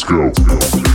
Let's go. Let's go.